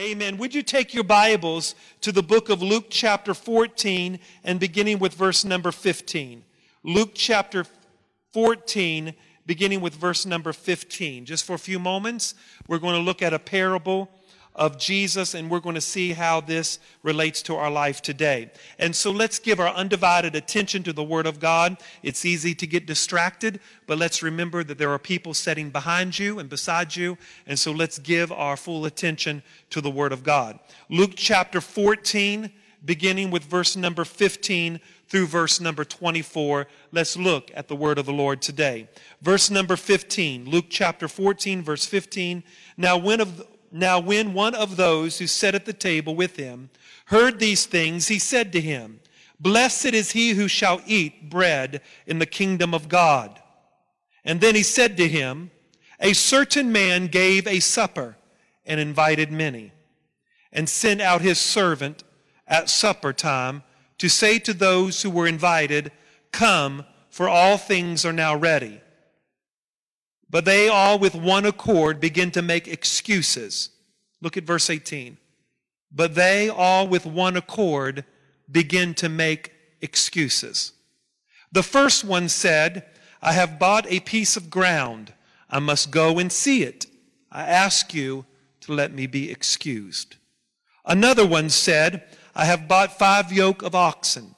Amen. Would you take your Bibles to the book of Luke, chapter 14, and beginning with verse number 15? Luke, chapter 14, beginning with verse number 15. Just for a few moments, we're going to look at a parable of Jesus, and we're going to see how this relates to our life today. And so let's give our undivided attention to the Word of God. It's easy to get distracted, but let's remember that there are people sitting behind you and beside you, and so let's give our full attention to the Word of God. Luke chapter 14, beginning with verse number 15 through verse number 24. Let's look at the word of the Lord today. Verse number 15, Luke chapter 14, verse 15. Now, when of, now, when one of those who sat at the table with him heard these things, he said to him, Blessed is he who shall eat bread in the kingdom of God. And then he said to him, A certain man gave a supper and invited many, and sent out his servant at supper time to say to those who were invited, Come, for all things are now ready. But they all with one accord begin to make excuses. Look at verse 18. But they all with one accord begin to make excuses. The first one said, I have bought a piece of ground. I must go and see it. I ask you to let me be excused. Another one said, I have bought five yoke of oxen,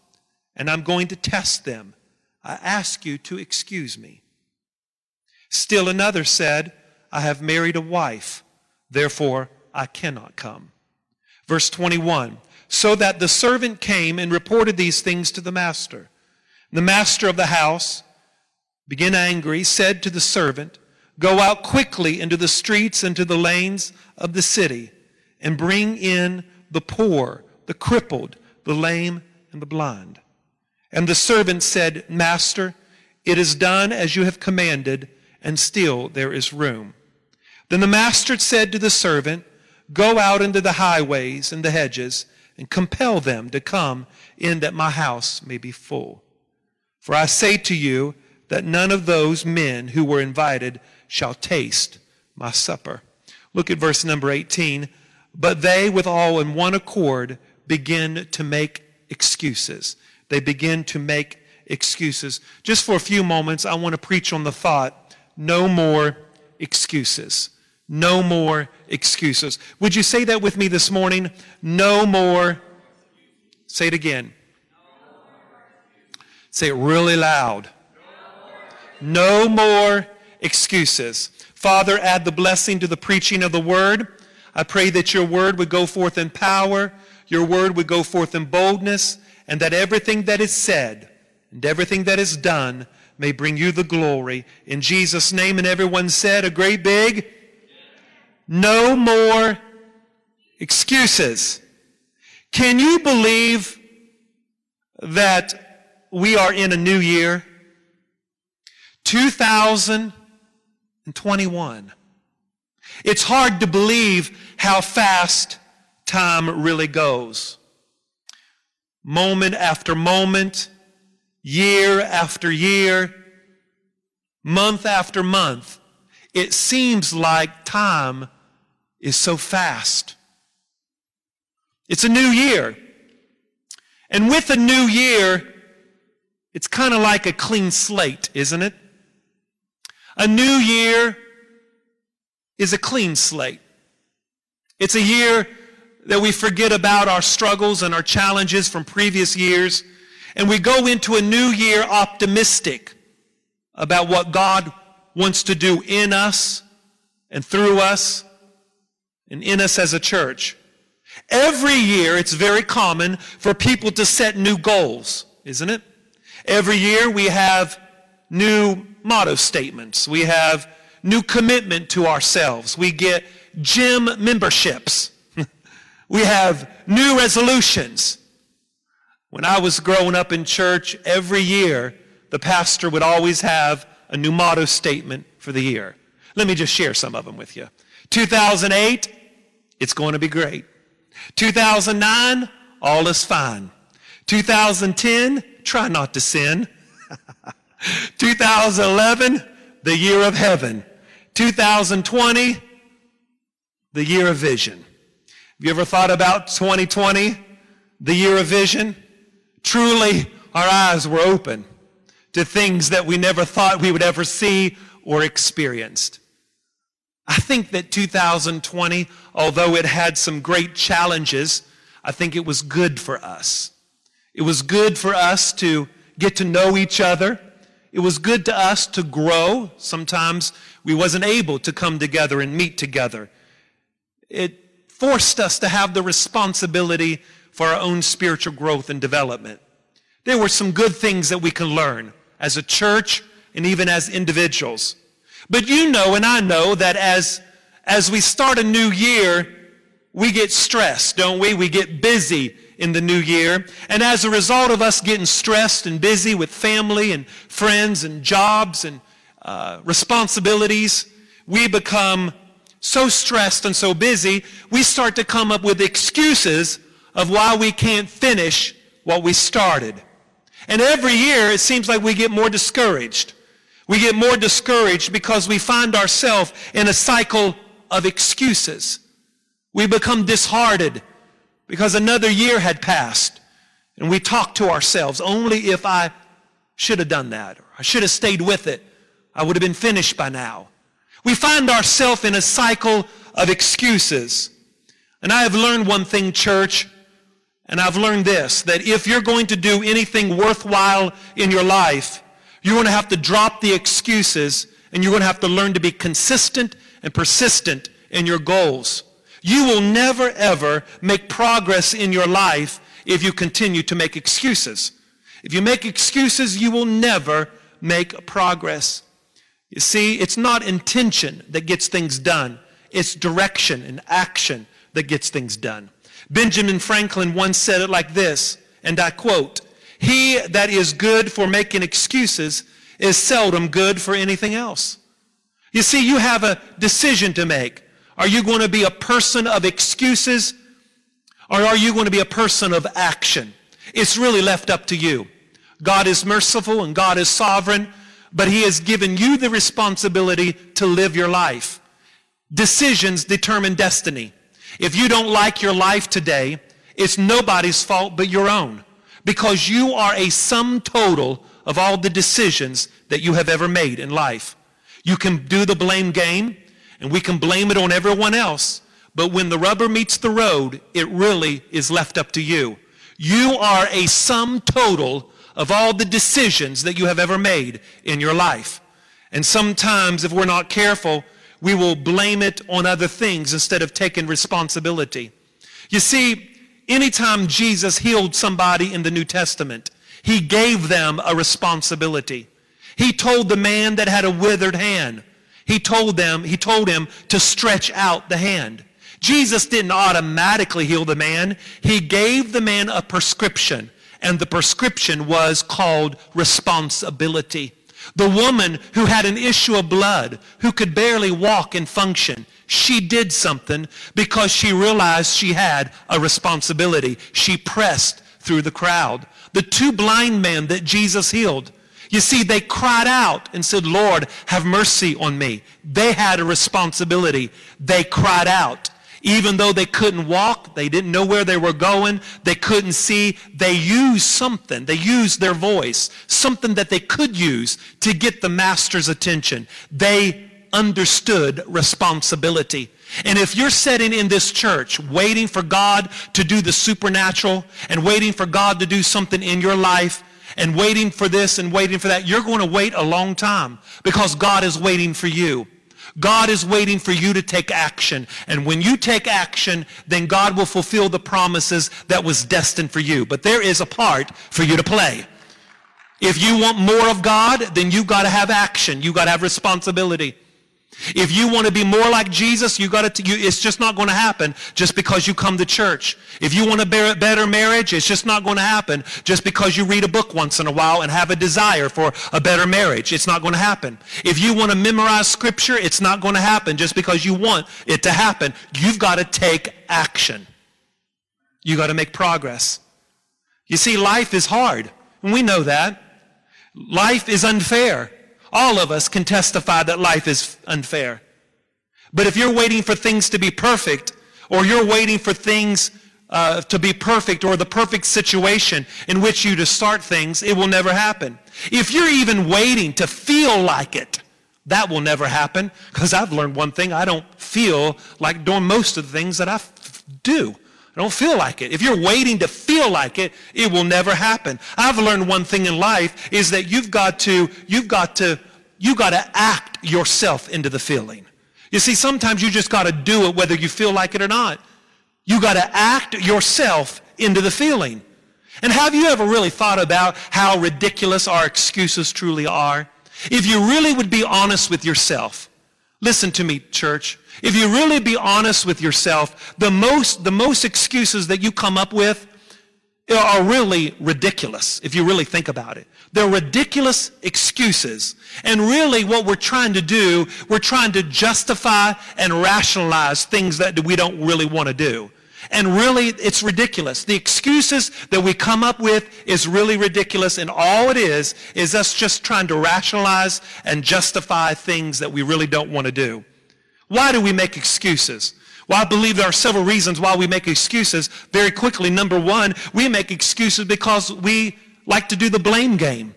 and I'm going to test them. I ask you to excuse me. Still another said, I have married a wife, therefore I cannot come. Verse 21 So that the servant came and reported these things to the master. The master of the house, being angry, said to the servant, Go out quickly into the streets and to the lanes of the city, and bring in the poor, the crippled, the lame, and the blind. And the servant said, Master, it is done as you have commanded and still there is room. Then the master said to the servant, Go out into the highways and the hedges and compel them to come in that my house may be full. For I say to you that none of those men who were invited shall taste my supper. Look at verse number 18. But they, with all in one accord, begin to make excuses. They begin to make excuses. Just for a few moments, I want to preach on the thought no more excuses. No more excuses. Would you say that with me this morning? No more. Say it again. Say it really loud. No more excuses. Father, add the blessing to the preaching of the word. I pray that your word would go forth in power, your word would go forth in boldness, and that everything that is said and everything that is done may bring you the glory. In Jesus' name, and everyone said a great big no more excuses. Can you believe that we are in a new year? 2021. It's hard to believe how fast time really goes. Moment after moment, year after year, month after month, it seems like time is so fast. It's a new year. And with a new year, it's kind of like a clean slate, isn't it? A new year is a clean slate. It's a year that we forget about our struggles and our challenges from previous years and we go into a new year optimistic about what God wants to do in us and through us and in us as a church. Every year, it's very common for people to set new goals, isn't it? Every year, we have new motto statements. We have new commitment to ourselves. We get gym memberships. we have new resolutions. When I was growing up in church, every year the pastor would always have a new motto statement for the year. Let me just share some of them with you. 2008, it's going to be great. 2009, all is fine. 2010, try not to sin. 2011, the year of heaven. 2020, the year of vision. Have you ever thought about 2020, the year of vision? Truly, our eyes were open to things that we never thought we would ever see or experienced. I think that 2020, although it had some great challenges, I think it was good for us. It was good for us to get to know each other. It was good to us to grow. Sometimes we wasn't able to come together and meet together. It forced us to have the responsibility for our own spiritual growth and development. There were some good things that we can learn as a church and even as individuals. But you know and I know that as, as we start a new year, we get stressed, don't we? We get busy in the new year. And as a result of us getting stressed and busy with family and friends and jobs and uh, responsibilities, we become so stressed and so busy, we start to come up with excuses of why we can't finish what we started. And every year it seems like we get more discouraged. We get more discouraged because we find ourselves in a cycle of excuses. We become disheartened because another year had passed and we talk to ourselves, only if I should have done that or I should have stayed with it, I would have been finished by now. We find ourselves in a cycle of excuses. And I have learned one thing, church, and I've learned this, that if you're going to do anything worthwhile in your life, you're going to have to drop the excuses and you're going to have to learn to be consistent and persistent in your goals. You will never ever make progress in your life if you continue to make excuses. If you make excuses, you will never make progress. You see, it's not intention that gets things done. It's direction and action that gets things done. Benjamin Franklin once said it like this, and I quote, He that is good for making excuses is seldom good for anything else. You see, you have a decision to make. Are you going to be a person of excuses or are you going to be a person of action? It's really left up to you. God is merciful and God is sovereign but he has given you the responsibility to live your life. Decisions determine destiny. If you don't like your life today, it's nobody's fault but your own because you are a sum total of all the decisions that you have ever made in life. You can do the blame game and we can blame it on everyone else, but when the rubber meets the road, it really is left up to you. You are a sum total of all the decisions that you have ever made in your life. And sometimes, if we're not careful, we will blame it on other things instead of taking responsibility. You see, anytime Jesus healed somebody in the New Testament, he gave them a responsibility. He told the man that had a withered hand, he told them, he told him to stretch out the hand. Jesus didn't automatically heal the man. He gave the man a prescription and the prescription was called responsibility. The woman who had an issue of blood, who could barely walk and function, she did something because she realized she had a responsibility. She pressed through the crowd. The two blind men that Jesus healed, you see, they cried out and said, Lord, have mercy on me. They had a responsibility. They cried out. Even though they couldn't walk, they didn't know where they were going, they couldn't see, they used something. They used their voice, something that they could use to get the master's attention. They understood responsibility. And if you're sitting in this church waiting for God to do the supernatural and waiting for God to do something in your life and waiting for this and waiting for that, you're going to wait a long time because God is waiting for you. God is waiting for you to take action. And when you take action, then God will fulfill the promises that was destined for you. But there is a part for you to play. If you want more of God, then you got to have action. You got to have responsibility. If you want to be more like Jesus, you got to, you, it's just not going to happen just because you come to church. If you want to bear a better marriage, it's just not going to happen just because you read a book once in a while and have a desire for a better marriage. It's not going to happen. If you want to memorize scripture, it's not going to happen just because you want it to happen. You've got to take action. You got to make progress. You see, life is hard. And we know that. Life is unfair. All of us can testify that life is unfair. But if you're waiting for things to be perfect, or you're waiting for things uh, to be perfect or the perfect situation in which you to start things, it will never happen. If you're even waiting to feel like it, that will never happen because I've learned one thing. I don't feel like doing most of the things that I f- do. I don't feel like it. If you're waiting to feel like it, it will never happen. I've learned one thing in life is that you've got to, you've got to, you got to act yourself into the feeling. You see, sometimes you just got to do it whether you feel like it or not. You got to act yourself into the feeling. And have you ever really thought about how ridiculous our excuses truly are? If you really would be honest with yourself, listen to me, church. If you really be honest with yourself, the most, the most excuses that you come up with are really ridiculous, if you really think about it. They're ridiculous excuses. And really what we're trying to do, we're trying to justify and rationalize things that we don't really want to do. And really, it's ridiculous. The excuses that we come up with is really ridiculous, and all it is is us just trying to rationalize and justify things that we really don't want to do. Why do we make excuses? Well, I believe there are several reasons why we make excuses. Very quickly, number one, we make excuses because we like to do the blame game.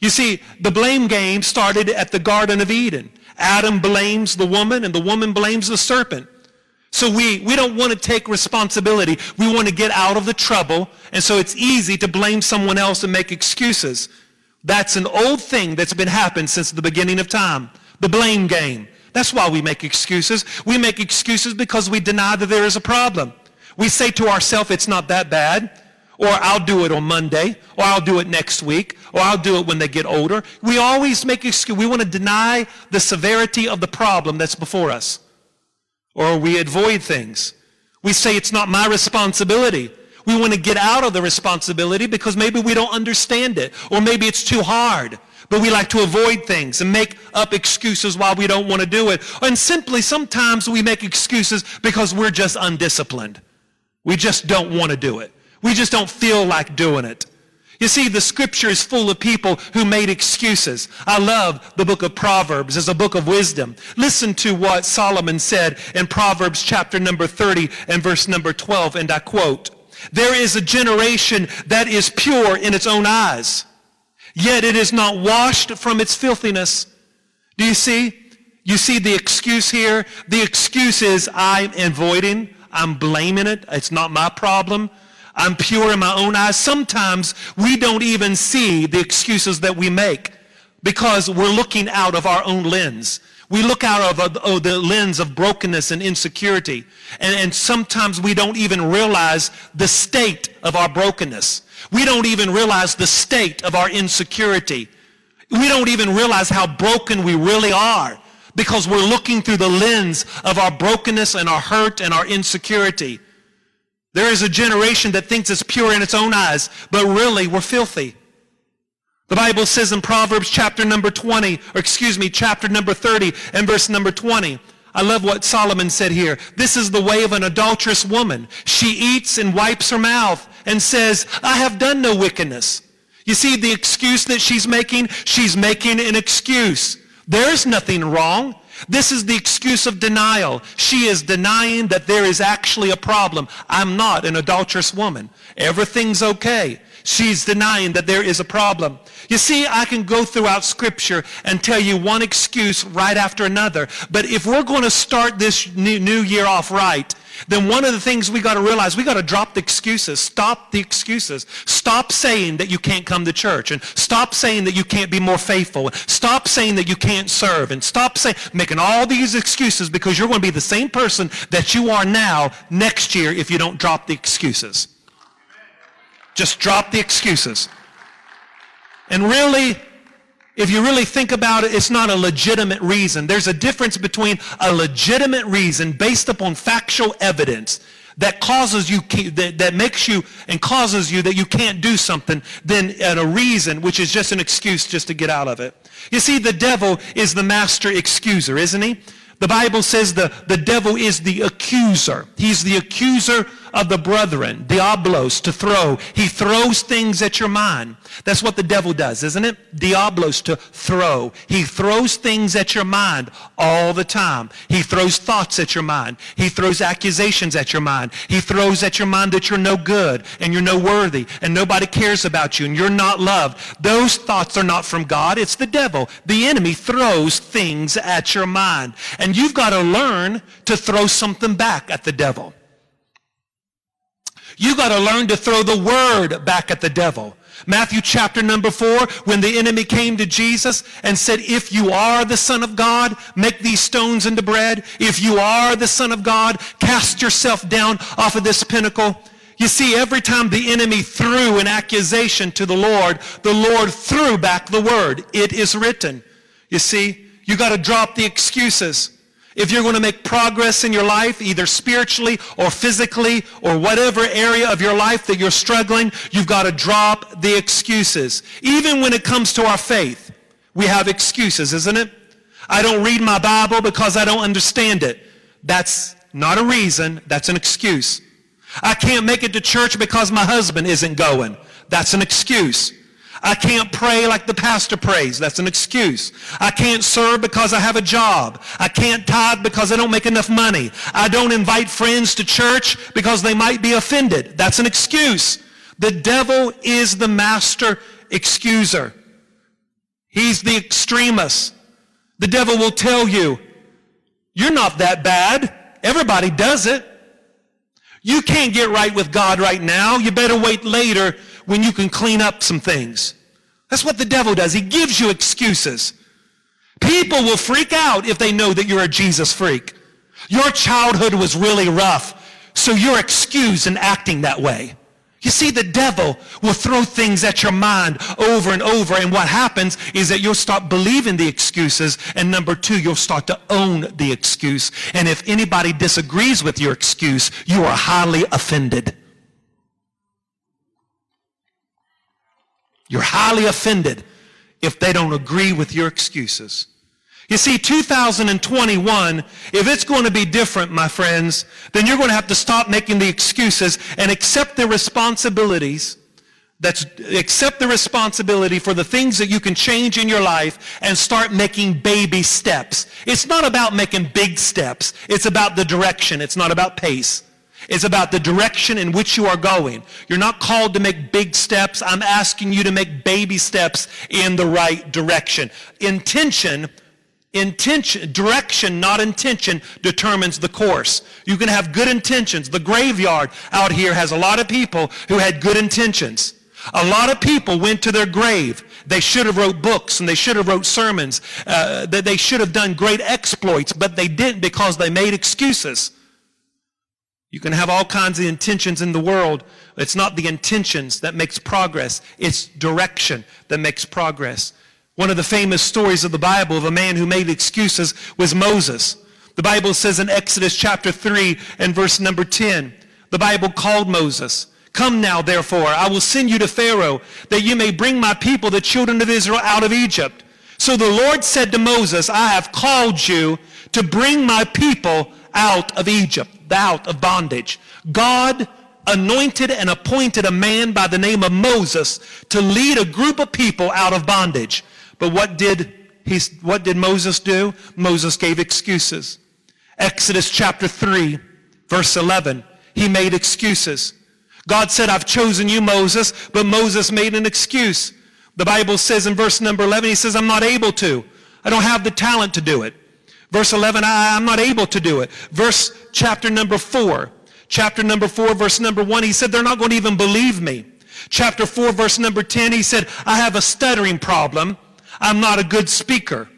You see, the blame game started at the Garden of Eden. Adam blames the woman, and the woman blames the serpent. So we, we don't want to take responsibility. We want to get out of the trouble. And so it's easy to blame someone else and make excuses. That's an old thing that's been happening since the beginning of time. The blame game. That's why we make excuses. We make excuses because we deny that there is a problem. We say to ourselves, it's not that bad. Or I'll do it on Monday. Or I'll do it next week. Or I'll do it when they get older. We always make excuses. We want to deny the severity of the problem that's before us or we avoid things. We say it's not my responsibility. We want to get out of the responsibility because maybe we don't understand it or maybe it's too hard. But we like to avoid things and make up excuses why we don't want to do it. And simply sometimes we make excuses because we're just undisciplined. We just don't want to do it. We just don't feel like doing it. You see, the scripture is full of people who made excuses. I love the book of Proverbs as a book of wisdom. Listen to what Solomon said in Proverbs chapter number 30 and verse number 12, and I quote, There is a generation that is pure in its own eyes, yet it is not washed from its filthiness. Do you see? You see the excuse here? The excuse is I'm avoiding, I'm blaming it, it's not my problem. I'm pure in my own eyes. Sometimes we don't even see the excuses that we make because we're looking out of our own lens. We look out of the lens of brokenness and insecurity. And, and sometimes we don't even realize the state of our brokenness. We don't even realize the state of our insecurity. We don't even realize how broken we really are because we're looking through the lens of our brokenness and our hurt and our insecurity. There is a generation that thinks it's pure in its own eyes, but really we're filthy. The Bible says in Proverbs chapter number 20, or excuse me, chapter number 30 and verse number 20. I love what Solomon said here. This is the way of an adulterous woman. She eats and wipes her mouth and says, I have done no wickedness. You see the excuse that she's making? She's making an excuse. There's nothing wrong. This is the excuse of denial. She is denying that there is actually a problem. I'm not an adulterous woman. Everything's okay. She's denying that there is a problem. You see, I can go throughout scripture and tell you one excuse right after another. But if we're going to start this new year off right, then one of the things we got to realize, we got to drop the excuses. Stop the excuses. Stop saying that you can't come to church and stop saying that you can't be more faithful. and Stop saying that you can't serve and stop saying, making all these excuses because you're going to be the same person that you are now next year if you don't drop the excuses. Just drop the excuses. And really, if you really think about it, it's not a legitimate reason. There's a difference between a legitimate reason based upon factual evidence that causes you, that, that makes you and causes you that you can't do something than at a reason which is just an excuse just to get out of it. You see, the devil is the master excuser, isn't he? The Bible says the, the devil is the accuser. He's the accuser of the brethren, diablos, to throw. He throws things at your mind. That's what the devil does, isn't it? Diablos, to throw. He throws things at your mind all the time. He throws thoughts at your mind. He throws accusations at your mind. He throws at your mind that you're no good and you're no worthy and nobody cares about you and you're not loved. Those thoughts are not from God. It's the devil. The enemy throws things at your mind. And you've got to learn to throw something back at the devil. You got to learn to throw the word back at the devil. Matthew chapter number four, when the enemy came to Jesus and said, if you are the son of God, make these stones into bread. If you are the son of God, cast yourself down off of this pinnacle. You see, every time the enemy threw an accusation to the Lord, the Lord threw back the word. It is written. You see, you got to drop the excuses. If you're going to make progress in your life, either spiritually or physically or whatever area of your life that you're struggling, you've got to drop the excuses. Even when it comes to our faith, we have excuses, isn't it? I don't read my Bible because I don't understand it. That's not a reason. That's an excuse. I can't make it to church because my husband isn't going. That's an excuse. I can't pray like the pastor prays. That's an excuse. I can't serve because I have a job. I can't tithe because I don't make enough money. I don't invite friends to church because they might be offended. That's an excuse. The devil is the master excuser. He's the extremist. The devil will tell you, you're not that bad. Everybody does it. You can't get right with God right now. You better wait later when you can clean up some things. That's what the devil does. He gives you excuses. People will freak out if they know that you're a Jesus freak. Your childhood was really rough, so you're excused in acting that way. You see, the devil will throw things at your mind over and over, and what happens is that you'll start believing the excuses, and number two, you'll start to own the excuse. And if anybody disagrees with your excuse, you are highly offended. You're highly offended if they don't agree with your excuses. You see, 2021, if it's going to be different, my friends, then you're going to have to stop making the excuses and accept the responsibilities. That's accept the responsibility for the things that you can change in your life and start making baby steps. It's not about making big steps. It's about the direction. It's not about pace. It's about the direction in which you are going. You're not called to make big steps. I'm asking you to make baby steps in the right direction. Intention, intention, direction, not intention, determines the course. You can have good intentions. The graveyard out here has a lot of people who had good intentions. A lot of people went to their grave. They should have wrote books and they should have wrote sermons. Uh, they should have done great exploits, but they didn't because they made excuses. You can have all kinds of intentions in the world. It's not the intentions that makes progress. It's direction that makes progress. One of the famous stories of the Bible of a man who made excuses was Moses. The Bible says in Exodus chapter 3 and verse number 10, the Bible called Moses, Come now, therefore, I will send you to Pharaoh, that you may bring my people, the children of Israel, out of Egypt. So the Lord said to Moses, I have called you to bring my people out of Egypt out of bondage. God anointed and appointed a man by the name of Moses to lead a group of people out of bondage. But what did he, what did Moses do? Moses gave excuses. Exodus chapter 3, verse 11. He made excuses. God said, I've chosen you, Moses, but Moses made an excuse. The Bible says in verse number 11, he says, I'm not able to. I don't have the talent to do it. Verse 11, I, am not able to do it. Verse chapter number 4. Chapter number 4, verse number 1, he said, they're not going to even believe me. Chapter 4, verse number 10, he said, I have a stuttering problem. I'm not a good speaker.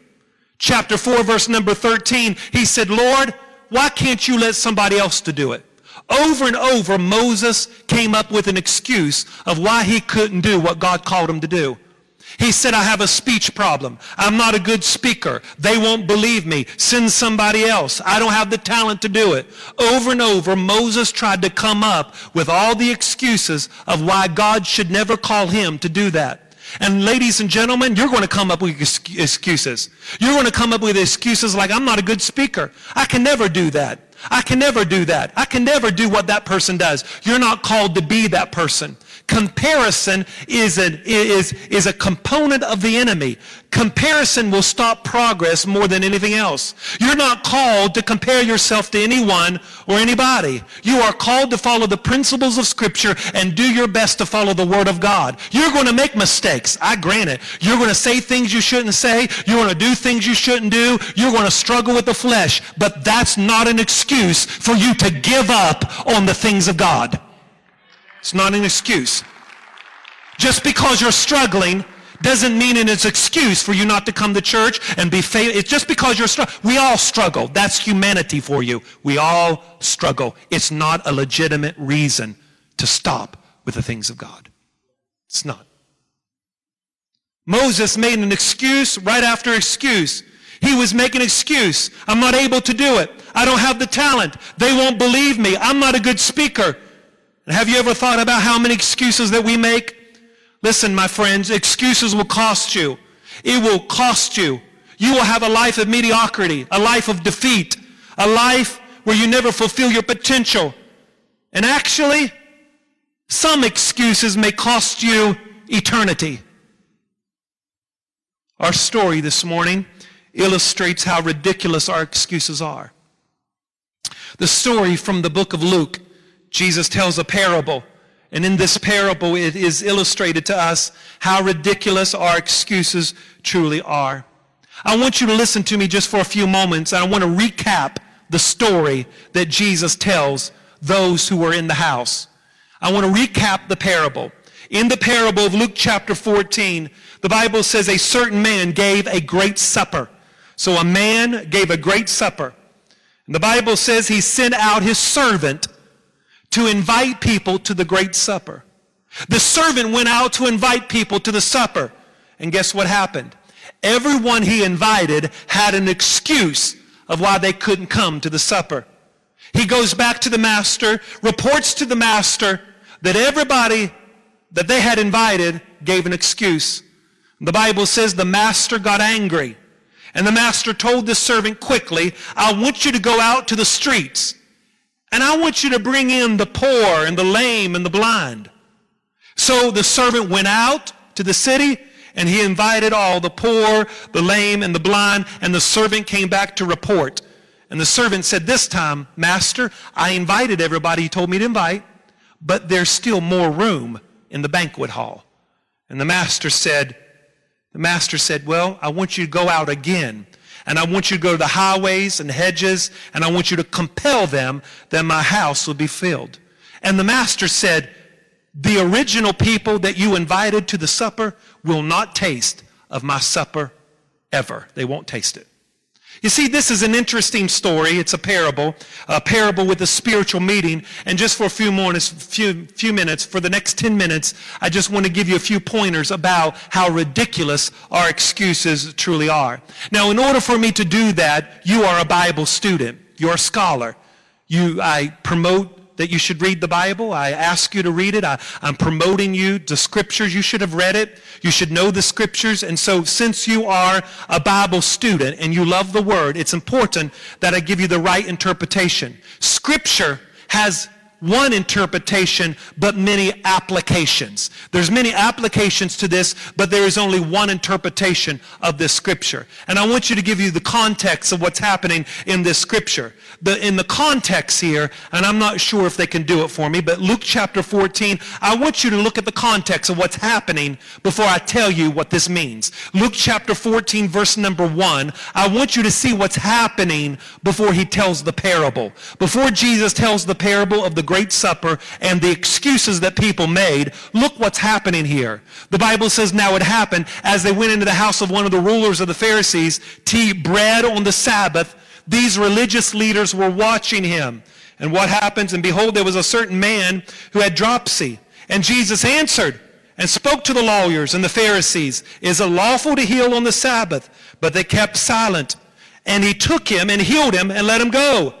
Chapter 4, verse number 13, he said, Lord, why can't you let somebody else to do it? Over and over, Moses came up with an excuse of why he couldn't do what God called him to do. He said, I have a speech problem. I'm not a good speaker. They won't believe me. Send somebody else. I don't have the talent to do it. Over and over, Moses tried to come up with all the excuses of why God should never call him to do that. And ladies and gentlemen, you're going to come up with excuses. You're going to come up with excuses like, I'm not a good speaker. I can never do that. I can never do that. I can never do what that person does. You're not called to be that person. Comparison is, an, is, is a component of the enemy. Comparison will stop progress more than anything else. You're not called to compare yourself to anyone or anybody. You are called to follow the principles of Scripture and do your best to follow the Word of God. You're going to make mistakes. I grant it. You're going to say things you shouldn't say. You're going to do things you shouldn't do. You're going to struggle with the flesh. But that's not an excuse for you to give up on the things of God. It's not an excuse. Just because you're struggling doesn't mean it's an excuse for you not to come to church and be faithful. It's just because you're struggling. We all struggle. That's humanity for you. We all struggle. It's not a legitimate reason to stop with the things of God. It's not. Moses made an excuse right after excuse. He was making excuse. I'm not able to do it. I don't have the talent. They won't believe me. I'm not a good speaker. And have you ever thought about how many excuses that we make? Listen, my friends, excuses will cost you. It will cost you. You will have a life of mediocrity, a life of defeat, a life where you never fulfill your potential. And actually, some excuses may cost you eternity. Our story this morning illustrates how ridiculous our excuses are. The story from the book of Luke Jesus tells a parable. And in this parable, it is illustrated to us how ridiculous our excuses truly are. I want you to listen to me just for a few moments. I want to recap the story that Jesus tells those who were in the house. I want to recap the parable. In the parable of Luke chapter 14, the Bible says a certain man gave a great supper. So a man gave a great supper. And the Bible says he sent out his servant to invite people to the great supper. The servant went out to invite people to the supper. And guess what happened? Everyone he invited had an excuse of why they couldn't come to the supper. He goes back to the master, reports to the master that everybody that they had invited gave an excuse. The Bible says the master got angry. And the master told the servant quickly, I want you to go out to the streets and I want you to bring in the poor and the lame and the blind. So the servant went out to the city and he invited all the poor, the lame, and the blind, and the servant came back to report. And the servant said, This time, Master, I invited everybody you told me to invite, but there's still more room in the banquet hall. And the master said, The master said, Well, I want you to go out again and I want you to go to the highways and hedges, and I want you to compel them that my house will be filled. And the master said, the original people that you invited to the supper will not taste of my supper ever. They won't taste it. You see, this is an interesting story. It's a parable, a parable with a spiritual meaning. And just for a few more, few, few minutes, for the next 10 minutes, I just want to give you a few pointers about how ridiculous our excuses truly are. Now, in order for me to do that, you are a Bible student. You're a scholar. You, I promote that you should read the Bible. I ask you to read it. I, am promoting you the scriptures. You should have read it. You should know the scriptures. And so since you are a Bible student and you love the word, it's important that I give you the right interpretation. Scripture has one interpretation, but many applications. There's many applications to this, but there is only one interpretation of this scripture. And I want you to give you the context of what's happening in this scripture. The, in the context here, and I'm not sure if they can do it for me, but Luke chapter 14, I want you to look at the context of what's happening before I tell you what this means. Luke chapter 14, verse number 1, I want you to see what's happening before he tells the parable. Before Jesus tells the parable of the Great Supper and the excuses that people made, look what's happening here. The Bible says, now it happened as they went into the house of one of the rulers of the Pharisees to eat bread on the Sabbath. These religious leaders were watching him. And what happens? And behold, there was a certain man who had dropsy. And Jesus answered and spoke to the lawyers and the Pharisees, Is it lawful to heal on the Sabbath? But they kept silent. And he took him and healed him and let him go.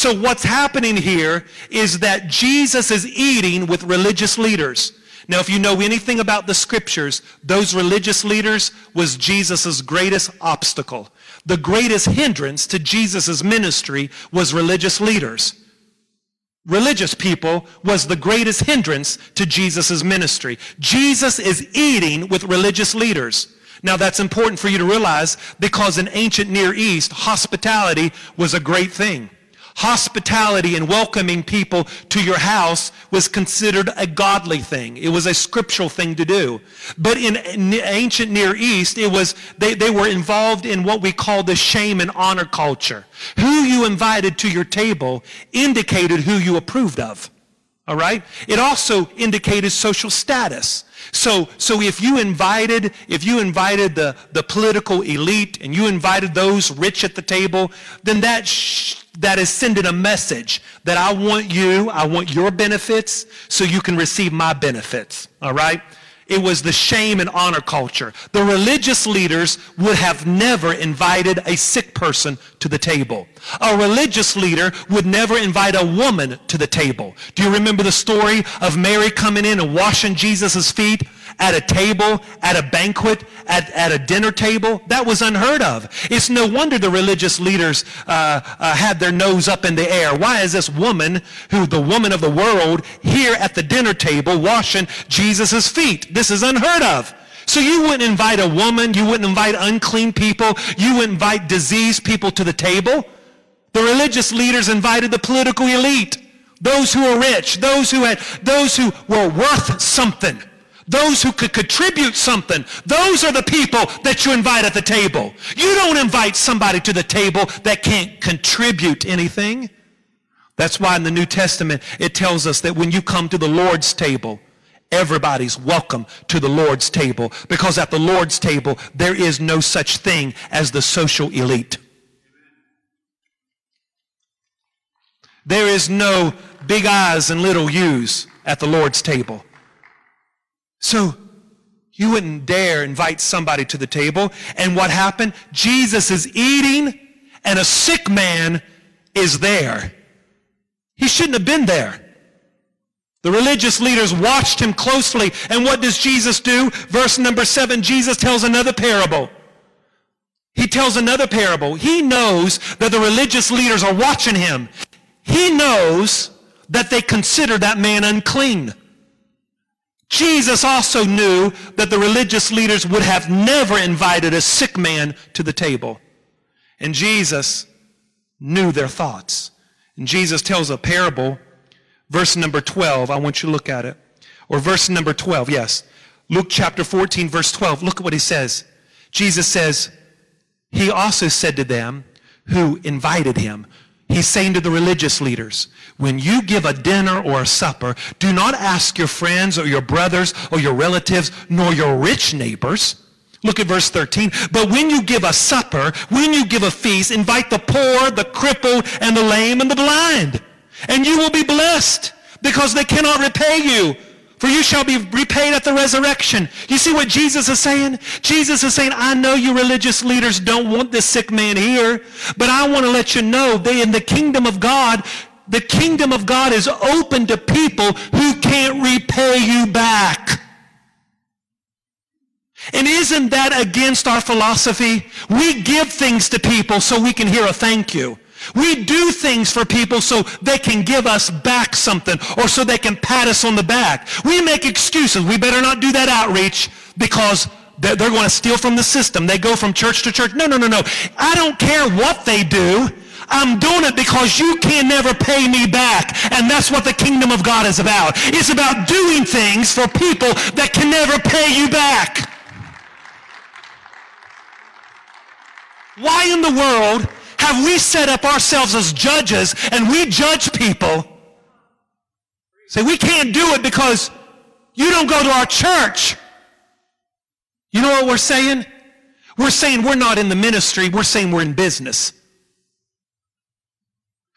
So what's happening here is that Jesus is eating with religious leaders. Now, if you know anything about the scriptures, those religious leaders was Jesus' greatest obstacle. The greatest hindrance to Jesus' ministry was religious leaders. Religious people was the greatest hindrance to Jesus' ministry. Jesus is eating with religious leaders. Now that's important for you to realize because in ancient Near East, hospitality was a great thing. Hospitality and welcoming people to your house was considered a godly thing. It was a scriptural thing to do. But in ancient Near East, it was, they, they were involved in what we call the shame and honor culture. Who you invited to your table indicated who you approved of. All right? It also indicated social status. So, so if you invited, if you invited the, the political elite and you invited those rich at the table, then that, sh- that is sending a message that I want you, I want your benefits so you can receive my benefits. All right? It was the shame and honor culture. The religious leaders would have never invited a sick person to the table. A religious leader would never invite a woman to the table. Do you remember the story of Mary coming in and washing Jesus' feet? At a table, at a banquet, at, at a dinner table. That was unheard of. It's no wonder the religious leaders uh, uh, had their nose up in the air. Why is this woman, who the woman of the world, here at the dinner table washing Jesus' feet? This is unheard of. So you wouldn't invite a woman, you wouldn't invite unclean people, you wouldn't invite diseased people to the table. The religious leaders invited the political elite, those who were rich, those who had, those who were worth something. Those who could contribute something. Those are the people that you invite at the table. You don't invite somebody to the table that can't contribute anything. That's why in the New Testament it tells us that when you come to the Lord's table, everybody's welcome to the Lord's table because at the Lord's table there is no such thing as the social elite. There is no big eyes and little U's at the Lord's table. So you wouldn't dare invite somebody to the table. And what happened? Jesus is eating and a sick man is there. He shouldn't have been there. The religious leaders watched him closely. And what does Jesus do? Verse number seven, Jesus tells another parable. He tells another parable. He knows that the religious leaders are watching him. He knows that they consider that man unclean. Jesus also knew that the religious leaders would have never invited a sick man to the table. And Jesus knew their thoughts. And Jesus tells a parable, verse number 12. I want you to look at it. Or verse number 12, yes. Luke chapter 14, verse 12. Look at what he says. Jesus says, He also said to them who invited him, He's saying to the religious leaders, when you give a dinner or a supper, do not ask your friends or your brothers or your relatives nor your rich neighbors. Look at verse 13. But when you give a supper, when you give a feast, invite the poor, the crippled, and the lame, and the blind. And you will be blessed because they cannot repay you for you shall be repaid at the resurrection. You see what Jesus is saying? Jesus is saying, I know you religious leaders don't want this sick man here, but I want to let you know that in the kingdom of God, the kingdom of God is open to people who can't repay you back. And isn't that against our philosophy? We give things to people so we can hear a thank you. We do things for people so they can give us back something or so they can pat us on the back. We make excuses. We better not do that outreach because they're, going to steal from the system. They go from church to church. No, no, no, no. I don't care what they do. I'm doing it because you can never pay me back. And that's what the kingdom of God is about. It's about doing things for people that can never pay you back. Why in the world have we set up ourselves as judges and we judge people? Say, we can't do it because you don't go to our church. You know what we're saying? We're saying we're not in the ministry. We're saying we're in business.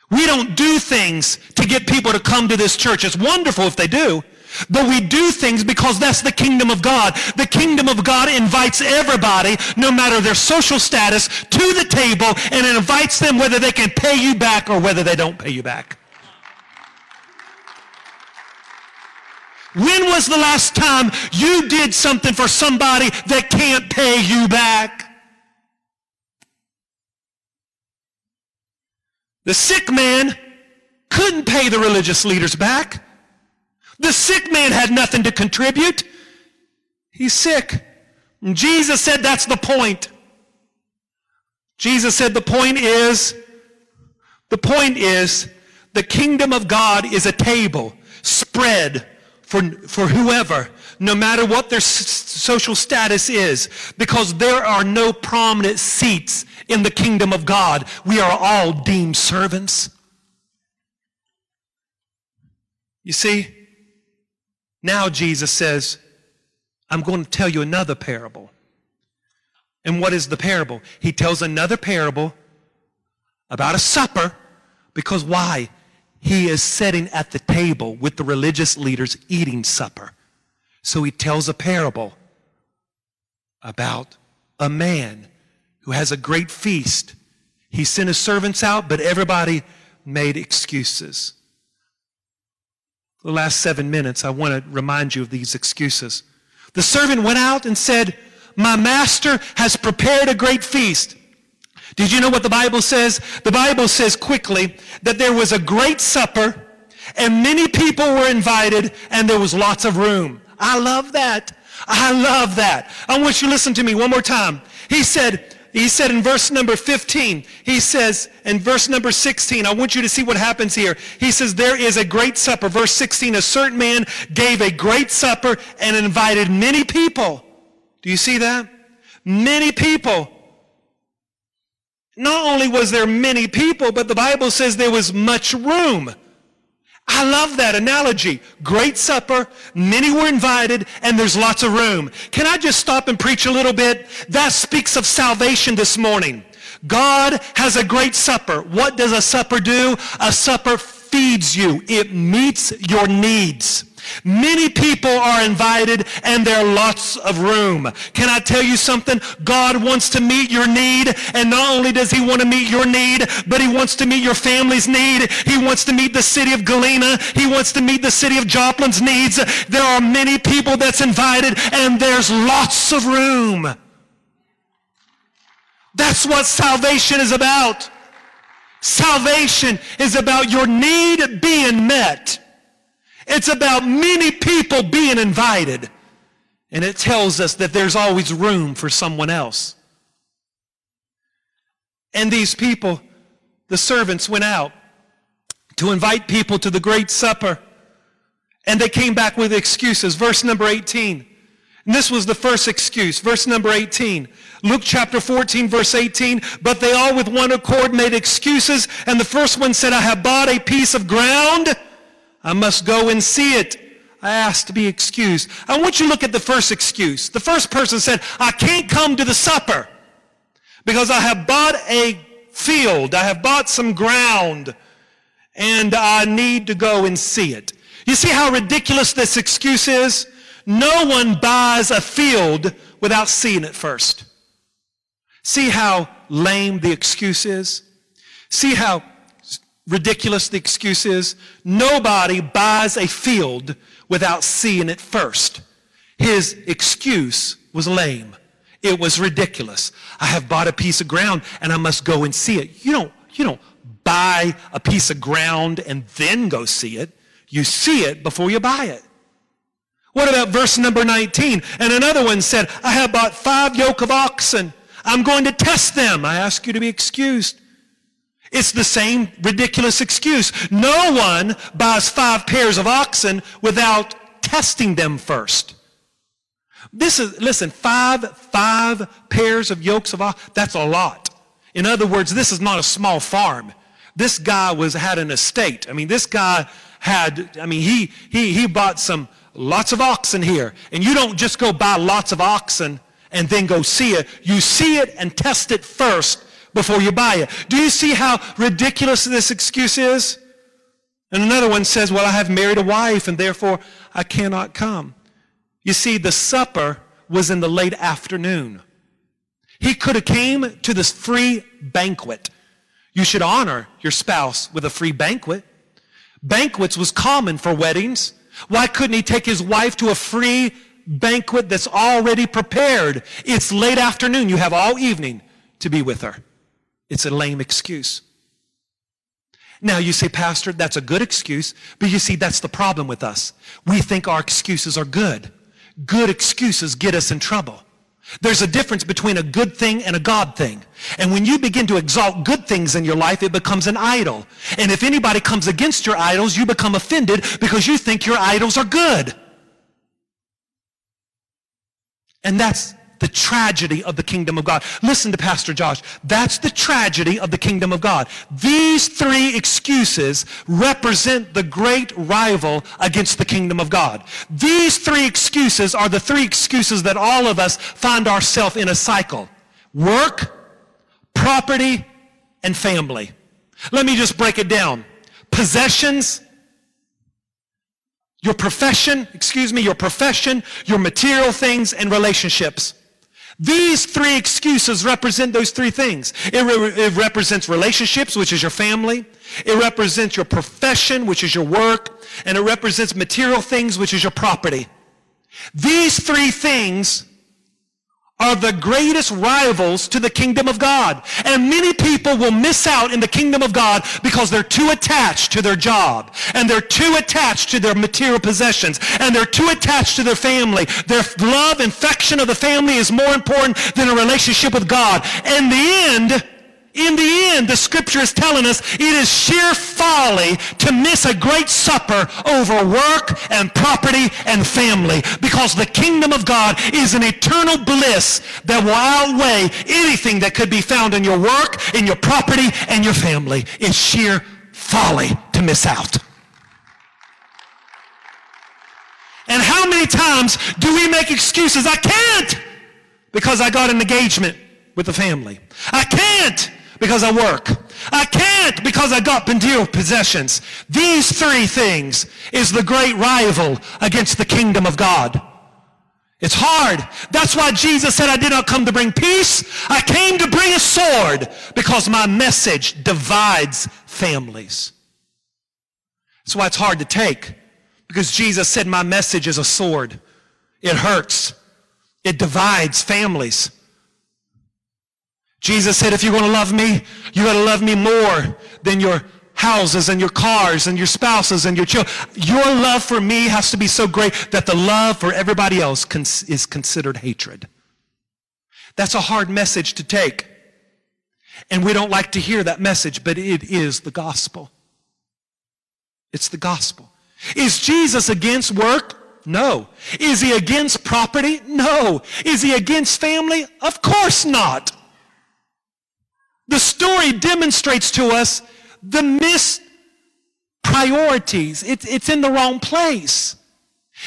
We don't do things to get people to come to this church. It's wonderful if they do. But we do things because that's the kingdom of God. The kingdom of God invites everybody, no matter their social status, to the table and it invites them whether they can pay you back or whether they don't pay you back. When was the last time you did something for somebody that can't pay you back? The sick man couldn't pay the religious leaders back. The sick man had nothing to contribute. He's sick. And Jesus said that's the point. Jesus said the point is, the point is, the kingdom of God is a table spread for, for whoever, no matter what their s- social status is, because there are no prominent seats in the kingdom of God. We are all deemed servants. You see, now Jesus says, I'm going to tell you another parable. And what is the parable? He tells another parable about a supper because why? he is sitting at the table with the religious leaders eating supper. So he tells a parable about a man who has a great feast. He sent his servants out, but everybody made excuses. The last seven minutes, I want to remind you of these excuses. The servant went out and said, My master has prepared a great feast did you know what the Bible says? The Bible says quickly that there was a great supper and many people were invited and there was lots of room. I love that. I love that. I want you to listen to me one more time. He said, he said in verse number 15, he says in verse number 16, I want you to see what happens here. He says, there is a great supper. Verse 16, a certain man gave a great supper and invited many people. Do you see that? Many people. Not only was there many people, but the Bible says there was much room. I love that analogy. Great supper, many were invited, and there's lots of room. Can I just stop and preach a little bit? That speaks of salvation this morning. God has a great supper. What does a supper do? A supper feeds you. It meets your needs. Many people are invited and there are lots of room. Can I tell you something? God wants to meet your need and not only does he want to meet your need, but he wants to meet your family's need. He wants to meet the city of Galena. He wants to meet the city of Joplin's needs. There are many people that's invited and there's lots of room. That's what salvation is about. Salvation is about your need being met. It's about many people being invited. And it tells us that there's always room for someone else. And these people, the servants, went out to invite people to the great supper. And they came back with excuses. Verse number 18. And this was the first excuse. Verse number 18. Luke chapter 14, verse 18. But they all with one accord made excuses. And the first one said, I have bought a piece of ground I must go and see it. I asked to be excused. I want you to look at the first excuse. The first person said, I can't come to the supper because I have bought a field. I have bought some ground and I need to go and see it. You see how ridiculous this excuse is? No one buys a field without seeing it first. See how lame the excuse is? See how ridiculous the excuse is. Nobody buys a field without seeing it first. His excuse was lame. It was ridiculous. I have bought a piece of ground and I must go and see it. You don't, you don't buy a piece of ground and then go see it. You see it before you buy it. What about verse number 19? And another one said, I have bought five yoke of oxen. I'm going to test them. I ask you to be excused. It's the same ridiculous excuse. No one buys five pairs of oxen without testing them first. This is, listen, five, five pairs of yokes of oxen, that's a lot. In other words, this is not a small farm. This guy was, had an estate. I mean, this guy had, I mean, he, he, he bought some, lots of oxen here. And you don't just go buy lots of oxen and then go see it. You see it and test it first before you buy it. Do you see how ridiculous this excuse is? And another one says, well, I have married a wife and therefore I cannot come. You see, the supper was in the late afternoon. He could have came to this free banquet. You should honor your spouse with a free banquet. Banquets was common for weddings. Why couldn't he take his wife to a free banquet that's already prepared? It's late afternoon. You have all evening to be with her. It's a lame excuse. Now you say, Pastor, that's a good excuse, but you see, that's the problem with us. We think our excuses are good. Good excuses get us in trouble. There's a difference between a good thing and a God thing. And when you begin to exalt good things in your life, it becomes an idol. And if anybody comes against your idols, you become offended because you think your idols are good. And that's the tragedy of the kingdom of God. Listen to Pastor Josh. That's the tragedy of the kingdom of God. These three excuses represent the great rival against the kingdom of God. These three excuses are the three excuses that all of us find ourselves in a cycle. Work, property, and family. Let me just break it down. Possessions, your profession, excuse me, your profession, your material things, and relationships. These three excuses represent those three things. It, re- it, represents relationships, which is your family. It represents your profession, which is your work. And it represents material things, which is your property. These three things are the greatest rivals to the kingdom of God. And many people will miss out in the kingdom of God because they're too attached to their job and they're too attached to their material possessions and they're too attached to their family. Their love, affection of the family is more important than a relationship with God. In the end, in the end, the scripture is telling us it is sheer folly to miss a great supper over work and property and family because the kingdom of God is an eternal bliss that will outweigh anything that could be found in your work, in your property, and your family. It's sheer folly to miss out. And how many times do we make excuses? I can't because I got an engagement with the family. I can't because I work. I can't because I got material possessions. These three things is the great rival against the kingdom of God. It's hard. That's why Jesus said, I did not come to bring peace. I came to bring a sword because my message divides families. That's why it's hard to take because Jesus said, my message is a sword. It hurts. It divides families. Jesus said, if you're going to love me, you got to love me more than your houses and your cars and your spouses and your children. Your love for me has to be so great that the love for everybody else is considered hatred. That's a hard message to take. And we don't like to hear that message, but it is the gospel. It's the gospel. Is Jesus against work? No. Is he against property? No. Is he against family? Of course not. The story demonstrates to us the missed priorities. It, it's in the wrong place.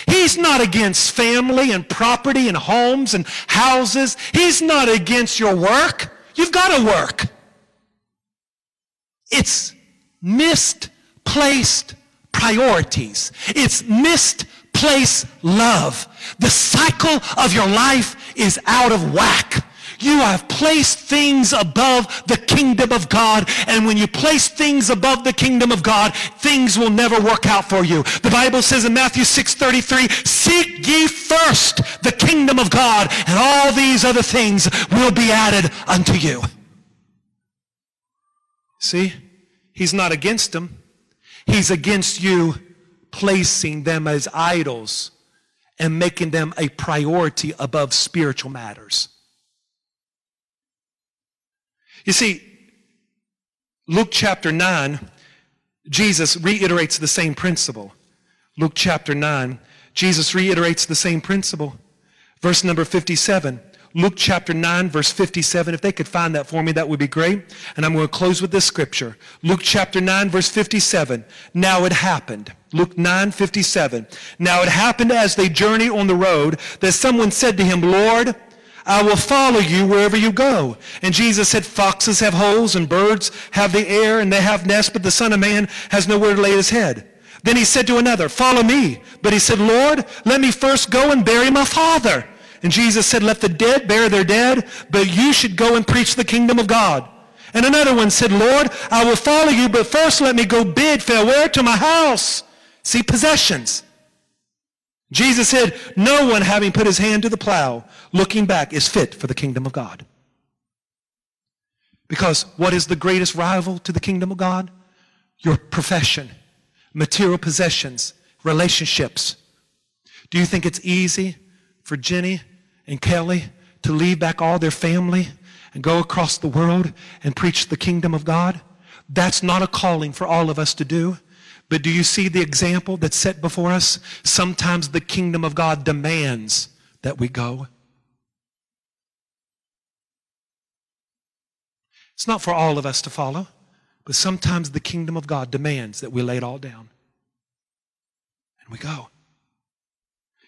He's not against family and property and homes and houses. He's not against your work. You've got to work. It's misplaced priorities. It's misplaced love. The cycle of your life is out of whack. You have placed things above the kingdom of God. And when you place things above the kingdom of God, things will never work out for you. The Bible says in Matthew 6.33, Seek ye first the kingdom of God, and all these other things will be added unto you. See? He's not against them. He's against you placing them as idols and making them a priority above spiritual matters. You see, Luke chapter 9, Jesus reiterates the same principle. Luke chapter 9, Jesus reiterates the same principle. Verse number 57. Luke chapter 9, verse 57. If they could find that for me, that would be great. And I'm going to close with this scripture. Luke chapter 9, verse 57. Now it happened. Luke 9, 57. Now it happened as they journeyed on the road that someone said to him, Lord, I will follow you wherever you go. And Jesus said, foxes have holes and birds have the air and they have nests, but the son of man has nowhere to lay his head. Then he said to another, follow me. But he said, Lord, let me first go and bury my father. And Jesus said, let the dead bury their dead, but you should go and preach the kingdom of God. And another one said, Lord, I will follow you, but first let me go bid farewell to my house. See, possessions. Jesus said, no one having put his hand to the plow, looking back, is fit for the kingdom of God. Because what is the greatest rival to the kingdom of God? Your profession, material possessions, relationships. Do you think it's easy for Jenny and Kelly to leave back all their family and go across the world and preach the kingdom of God? That's not a calling for all of us to do. But do you see the example that's set before us? Sometimes the kingdom of God demands that we go. It's not for all of us to follow, but sometimes the kingdom of God demands that we lay it all down. And we go.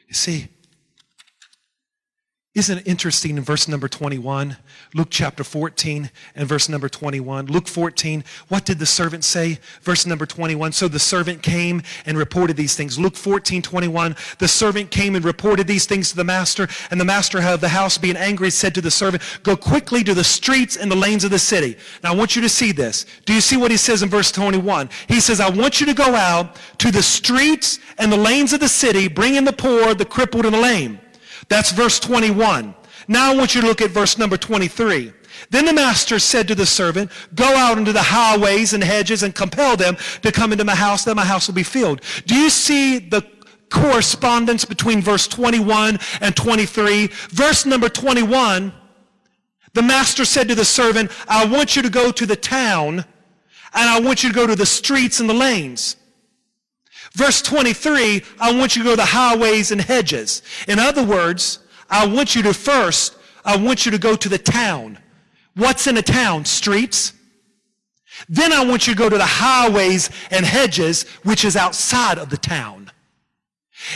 You see, isn't it interesting in verse number 21? Luke chapter 14 and verse number 21. Luke 14, what did the servant say? Verse number 21. So the servant came and reported these things. Luke 14, 21. The servant came and reported these things to the master, and the master of the house, being angry, said to the servant, Go quickly to the streets and the lanes of the city. Now I want you to see this. Do you see what he says in verse 21? He says, I want you to go out to the streets and the lanes of the city, bringing the poor, the crippled, and the lame. That's verse 21. Now I want you to look at verse number 23. Then the master said to the servant, Go out into the highways and hedges and compel them to come into my house, that my house will be filled. Do you see the correspondence between verse 21 and 23? Verse number 21, the master said to the servant, I want you to go to the town and I want you to go to the streets and the lanes. Verse 23, I want you to go to highways and hedges. In other words, I want you to first, I want you to go to the town. What's in a town? Streets. Then I want you to go to the highways and hedges, which is outside of the town.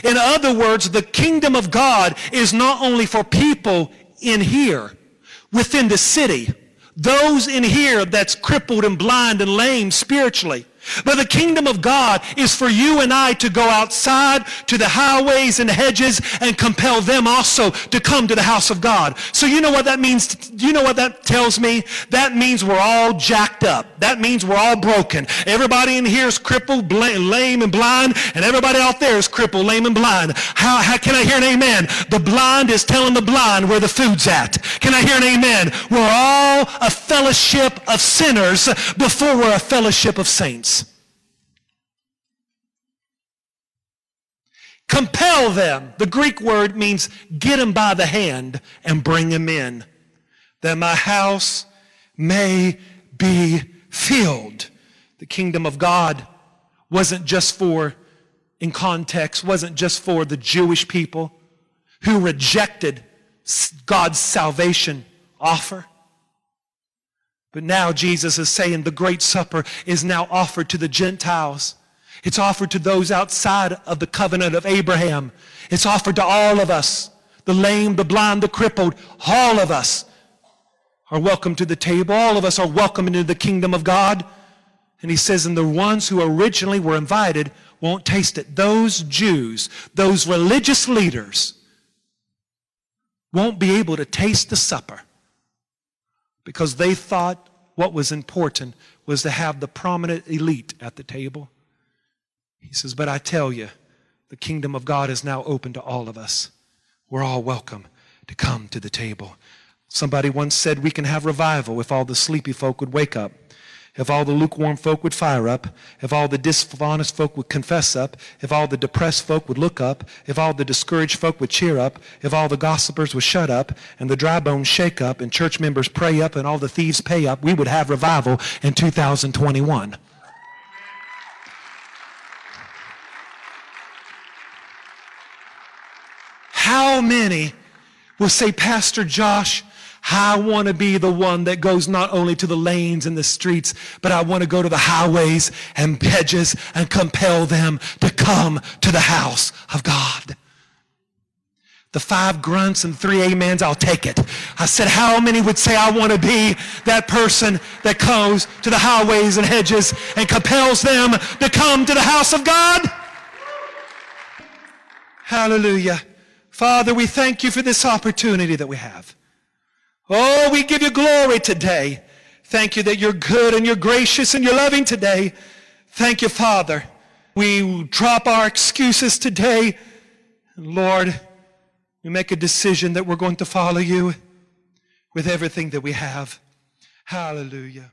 In other words, the kingdom of God is not only for people in here, within the city, those in here that's crippled and blind and lame spiritually. But the kingdom of God is for you and I to go outside to the highways and hedges and compel them also to come to the house of God. So you know what that means? You know what that tells me? That means we're all jacked up. That means we're all broken. Everybody in here is crippled, lame, and blind, and everybody out there is crippled, lame, and blind. How, how can I hear an amen? The blind is telling the blind where the food's at. Can I hear an amen? We're all a fellowship of sinners before we're a fellowship of saints. Compel them. The Greek word means get them by the hand and bring them in, that my house may be filled. The kingdom of God wasn't just for, in context, wasn't just for the Jewish people who rejected God's salvation offer. But now Jesus is saying the great supper is now offered to the Gentiles it's offered to those outside of the covenant of Abraham. It's offered to all of us. The lame, the blind, the crippled, all of us are welcome to the table. All of us are welcome into the kingdom of God. And he says, and the ones who originally were invited won't taste it. Those Jews, those religious leaders, won't be able to taste the supper because they thought what was important was to have the prominent elite at the table. He says, But I tell you, the kingdom of God is now open to all of us. We're all welcome to come to the table. Somebody once said we can have revival if all the sleepy folk would wake up, if all the lukewarm folk would fire up, if all the dishonest folk would confess up, if all the depressed folk would look up, if all the discouraged folk would cheer up, if all the gossipers would shut up, and the dry bones shake up, and church members pray up, and all the thieves pay up, we would have revival in 2021. How many will say, Pastor Josh, I want to be the one that goes not only to the lanes and the streets, but I want to go to the highways and hedges and compel them to come to the house of God. The five grunts and three amens, I'll take it. I said, how many would say I want to be that person that goes to the highways and hedges and compels them to come to the house of God? Hallelujah. Father, we thank you for this opportunity that we have. Oh, we give you glory today. Thank you that you're good and you're gracious and you're loving today. Thank you, Father. We drop our excuses today. Lord, we make a decision that we're going to follow you with everything that we have. Hallelujah.